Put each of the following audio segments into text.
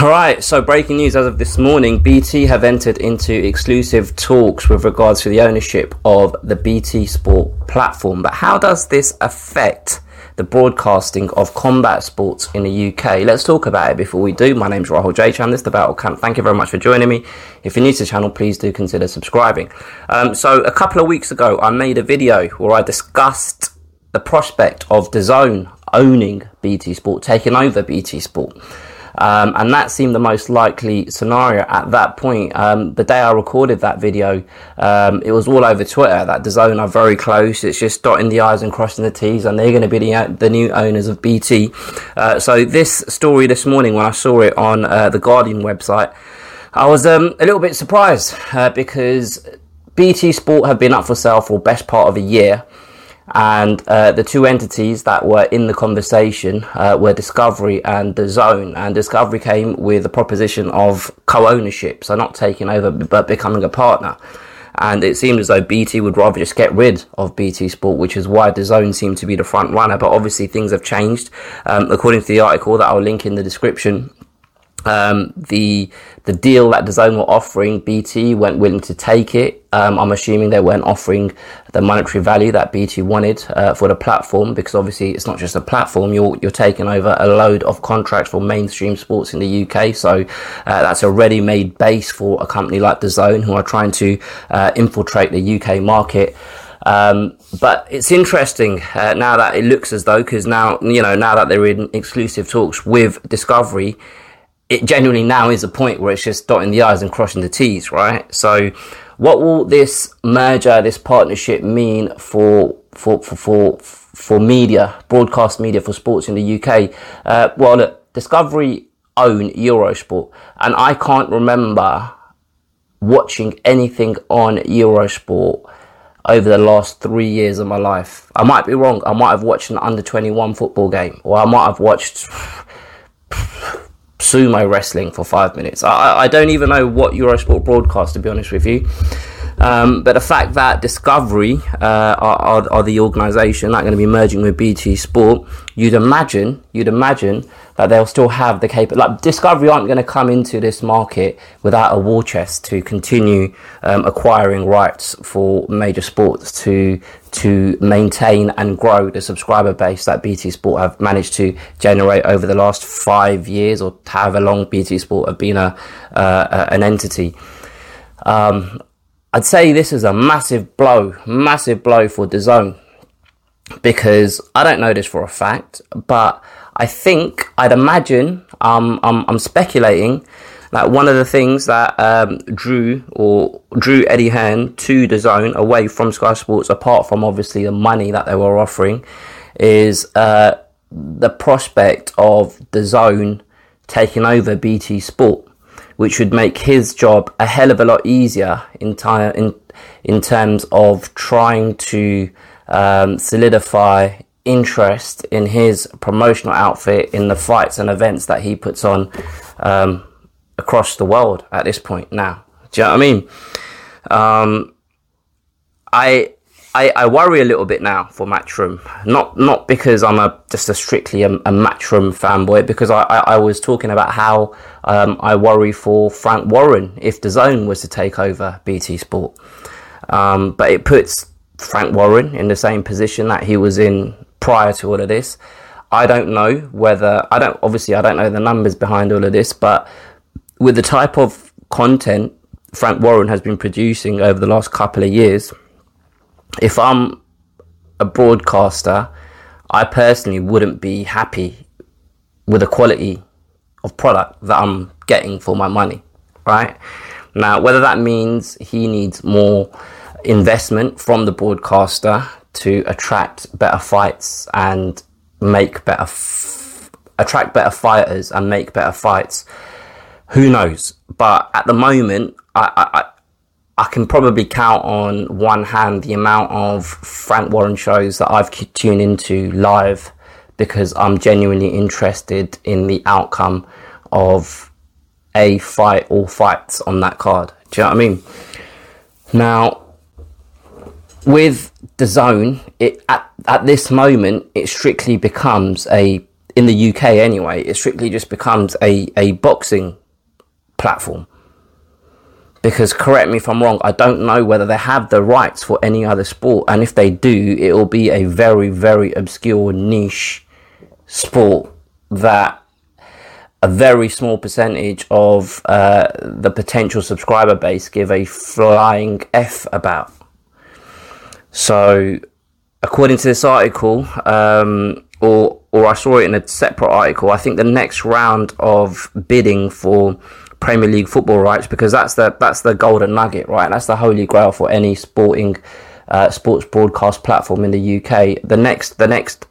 All right, so breaking news as of this morning BT have entered into exclusive talks with regards to the ownership of the BT Sport platform. But how does this affect the broadcasting of combat sports in the UK? Let's talk about it before we do. My name is Rahul J. Chan, this is the Battle Camp. Thank you very much for joining me. If you're new to the channel, please do consider subscribing. Um, so, a couple of weeks ago, I made a video where I discussed the prospect of DAZN owning BT Sport, taking over BT Sport. Um, and that seemed the most likely scenario at that point. Um, the day I recorded that video, um, it was all over Twitter that DAZN are very close. It's just dotting the I's and crossing the T's, and they're going to be the, the new owners of BT. Uh, so this story this morning, when I saw it on uh, the Guardian website, I was um, a little bit surprised uh, because BT Sport have been up for sale for best part of a year and uh, the two entities that were in the conversation uh, were Discovery and DAZN. And Discovery came with a proposition of co-ownership, so not taking over but becoming a partner. And it seemed as though BT would rather just get rid of BT Sport, which is why DAZN seemed to be the front runner. But obviously things have changed. Um, according to the article that I'll link in the description, um, the the deal that DAZN were offering, BT weren't willing to take it. Um, I'm assuming they weren't offering the monetary value that BT wanted uh, for the platform because obviously it's not just a platform. You're you're taking over a load of contracts for mainstream sports in the UK, so uh, that's a ready-made base for a company like DAZN who are trying to uh, infiltrate the UK market. Um, but it's interesting uh, now that it looks as though because now you know now that they're in exclusive talks with Discovery it genuinely now is a point where it's just dotting the I's and crossing the T's, right? So, what will this merger, this partnership mean for for for for, for media, broadcast media for sports in the UK? Uh, well, look, Discovery own Eurosport, and I can't remember watching anything on Eurosport over the last three years of my life. I might be wrong. I might have watched an under 21 football game, or I might have watched sumo wrestling for five minutes. I, I don't even know what Eurosport broadcast, to be honest with you. Um, but the fact that Discovery uh, are, are, are, the organisation that are going to be merging with BT Sport, you'd imagine, you'd imagine that they'll still have the capability. Like Discovery aren't going to come into this market without a war chest to continue um, acquiring rights for major sports to to maintain and grow the subscriber base that BT Sport have managed to generate over the last five years or however long BT Sport have been a uh, an entity. Um, I'd say this is a massive blow, massive blow for DAZN because I don't know this for a fact, but I think I'd imagine um, I'm, I'm speculating that one of the things that um, drew or drew Eddie Hearn to DAZN away from Sky Sports, apart from obviously the money that they were offering, is uh, the prospect of DAZN taking over BT Sport which would make his job a hell of a lot easier in, time, in, in terms of trying to um, solidify interest in his promotional outfit in the fights and events that he puts on um, across the world at this point now. Do you know what I mean? Um, I I, I worry a little bit now for Matchroom. Not not because I'm a just a strictly a, a Matchroom fanboy, because I, I, I, was talking about how um, I worry for Frank Warren if DAZN was to take over BT Sport. Um, but it puts Frank Warren in the same position that he was in prior to all of this. I don't know whether I don't obviously I don't know the numbers behind all of this, but with the type of content Frank Warren has been producing over the last couple of years if I'm a broadcaster, I personally wouldn't be happy with the quality of product that I'm getting for my money, right? Now, whether that means he needs more investment from the broadcaster to attract better fights and make better, f- attract better fighters and make better fights, who knows? But at the moment, I, I, I can probably count on one hand the amount of Frank Warren shows that I've tuned into live because I'm genuinely interested in the outcome of a fight or fights on that card. Do you know what I mean? Now, with DAZN, it at, at this moment it strictly becomes a in the UK anyway, it strictly just becomes a, a boxing platform. Because correct me if I'm wrong, I don't know whether they have the rights for any other sport, and if they do, it will be a very, very obscure niche sport that a very small percentage of uh, the potential subscriber base give a flying F about. So, according to this article, um, or or I saw it in a separate article, I think the next round of bidding for Premier League football rights, because that's the that's the golden nugget, right? That's the holy grail for any sporting uh, sports broadcast platform in the UK. The next the next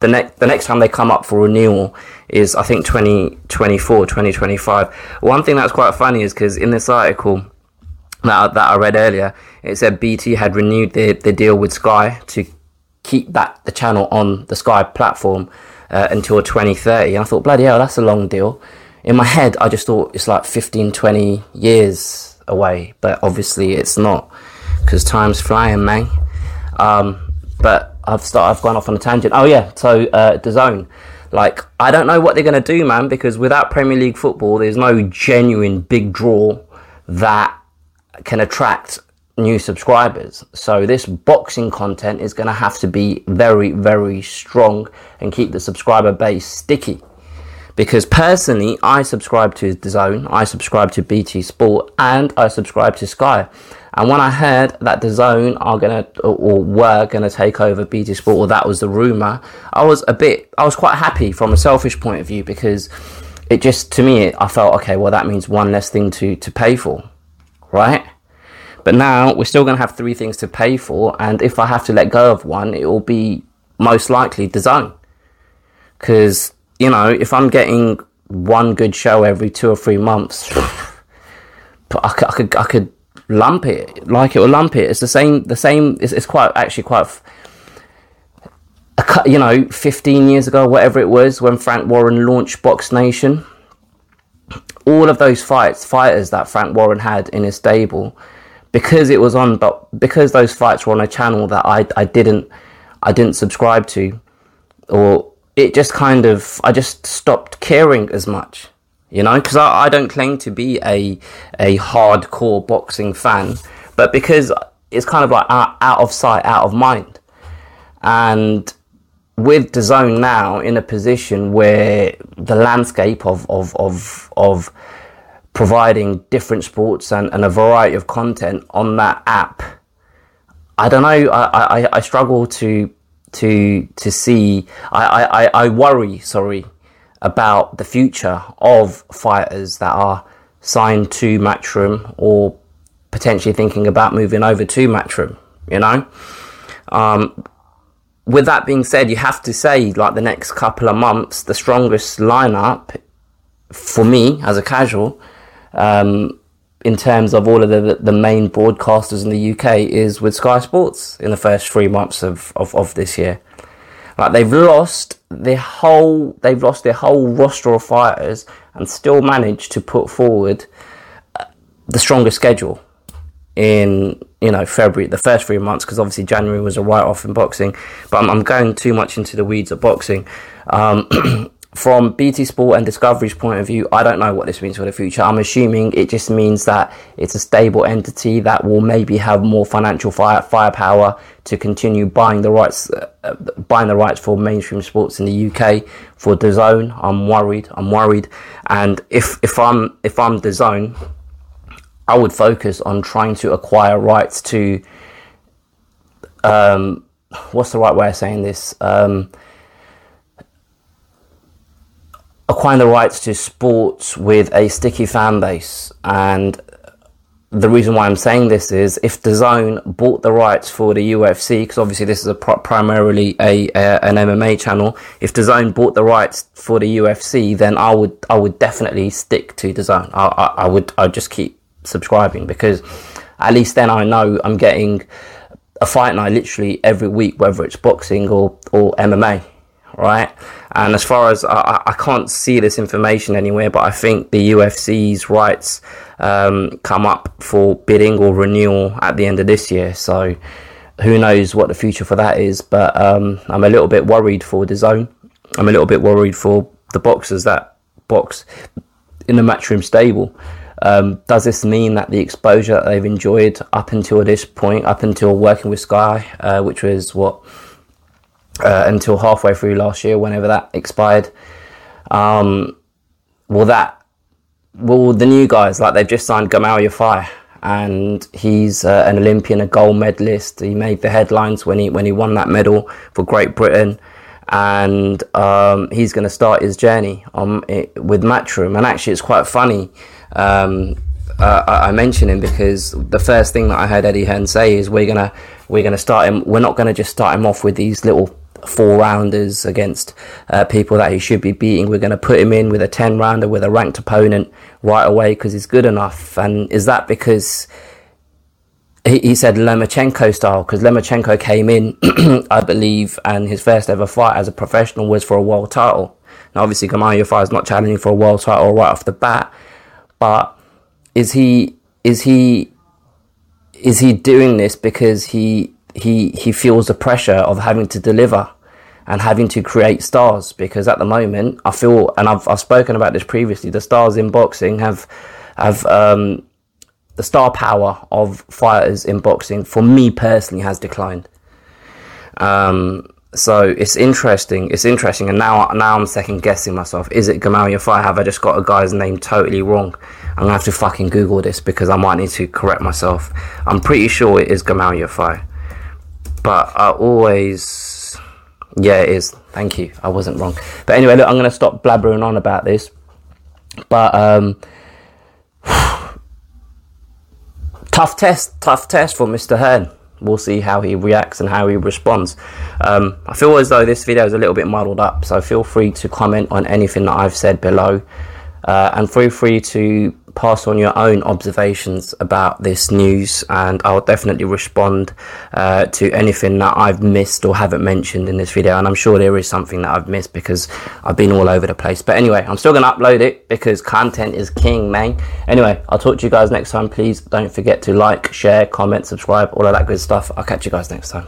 the next the next time they come up for renewal is I think 2024 2025 one thing that's quite funny is because in this article that, that I read earlier it said BT had renewed the, the deal with Sky to keep that the channel on the Sky platform uh, until 2030 and I thought bloody hell that's a long deal in my head I just thought it's like 15 20 years away but obviously it's not because time's flying man um, but I've started, I've gone off on a tangent. Oh yeah, so uh, DAZN. Like I don't know what they're gonna do, man, because without Premier League football, there's no genuine big draw that can attract new subscribers. So this boxing content is going to have to be very, very strong and keep the subscriber base sticky. Because personally, I subscribe to DAZN, I subscribe to BT Sport, and I subscribe to Sky. And when I heard that DAZN are gonna or were gonna take over BT Sport, or that was the rumor, I was a bit, I was quite happy from a selfish point of view because it just to me, I felt okay. Well, that means one less thing to to pay for, right? But now we're still gonna have three things to pay for, and if I have to let go of one, it will be most likely DAZN because you know if I'm getting one good show every two or three months. I could, I could, I could lump it, like it or lump it. It's the same. The same. It's, it's quite actually quite. A, you know, 15 years ago, whatever it was, when Frank Warren launched Box Nation, all of those fights, fighters that Frank Warren had in his stable, because it was on, but because those fights were on a channel that I, I didn't, I didn't subscribe to, or it just kind of, I just stopped caring as much you know, because I, I don't claim to be a a hardcore boxing fan, but because it's kind of like out, out of sight, out of mind, and with DAZN now in a position where the landscape of of of, of providing different sports and, and a variety of content on that app, I don't know. I, I, I struggle to to to see. I, I, I worry. Sorry about the future of fighters that are signed to Matchroom or potentially thinking about moving over to Matchroom, you know? Um, with that being said, you have to say, like, the next couple of months, the strongest lineup for me as a casual, um, in terms of all of the, the main broadcasters in the UK, is with Sky Sports in the first three months of, of, of this year. Like they've lost their whole they've lost their whole roster of fighters and still managed to put forward uh, the strongest schedule in you know February the first three months because obviously January was a write off in boxing but I'm, I'm, going too much into the weeds of boxing um, from BT Sport and Discovery's point of view, I don't know what this means for the future. I'm assuming it just means that it's a stable entity that will maybe have more financial fire, firepower to continue buying the rights, uh, uh buying the rights for mainstream sports in the UK. For DAZN. I'm worried. I'm worried, and if if I'm if I'm DAZN, I would focus on trying to acquire rights to. Um, what's the right way of saying this? Um, acquiring the rights to sports with a sticky fan base. And the reason why I'm saying this is if DAZN bought the rights for the UFC, because obviously this is a pro- primarily a, a, an MMA channel. If DAZN bought the rights for the UFC, then I would I would definitely stick to DAZN. I, I, I would I just keep subscribing because at least then I know I'm getting a fight night literally every week, whether it's boxing or or MMA right? And as far as I, I can't see this information anywhere, but I think the UFC's rights um, come up for bidding or renewal at the end of this year. So who knows what the future for that is? But um, I'm a little bit worried for DAZN. I'm a little bit worried for the boxers that box in the matchroom stable. Um, does this mean that the exposure that they've enjoyed up until this point, up until working with Sky, uh, which was what uh, until halfway through last year, whenever that expired, um, will that will the new guys like they've just signed Gamal Yafai and he's uh, an Olympian, a gold medalist. He made the headlines when he when he won that medal for Great Britain and um, he's going to start his journey on it, with Matchroom. And actually, it's quite funny. Um, uh, I, I mention him because the first thing that I heard Eddie Hearn say is we're gonna we're gonna start him. We're not gonna just start him off with these little four rounders against uh, people that he should be beating. We're going to put him in with a 10 rounder with a ranked opponent right away because he's good enough. And is that because he, he said Lomachenko style because Lomachenko came in, I believe, and his first ever fight as a professional was for a world title. Now, obviously, Gamal Yafai is not challenging for a world title right off the bat, but is he is he is he doing this because he he he feels the pressure of having to deliver and having to create stars? Because at the moment, I feel, and I've I've spoken about this previously, the stars in boxing have have um, the star power of fighters in boxing, for me personally, has declined. Um, so it's interesting. It's interesting, and now now I'm second guessing myself. Is it Gamal Yafai? Have I just got a guy's name totally wrong? I'm gonna have to fucking Google this because I might need to correct myself. I'm pretty sure it is Gamal Yafai, but I always, yeah, it is. Thank you. I wasn't wrong. But anyway, look, I'm gonna stop blabbering on about this. But um, tough test, tough test for Mr. Hearn. We'll see how he reacts and how he responds. Um, I feel as though this video is a little bit muddled up, so feel free to comment on anything that I've said below. Uh, and feel free to pass on your own observations about this news, and I'll definitely respond uh, to anything that I've missed or haven't mentioned in this video. And I'm sure there is something that I've missed because I've been all over the place. But anyway, I'm still going to upload it because content is king, man. Anyway, I'll talk to you guys next time. Please don't forget to like, share, comment, subscribe, all of that good stuff. I'll catch you guys next time.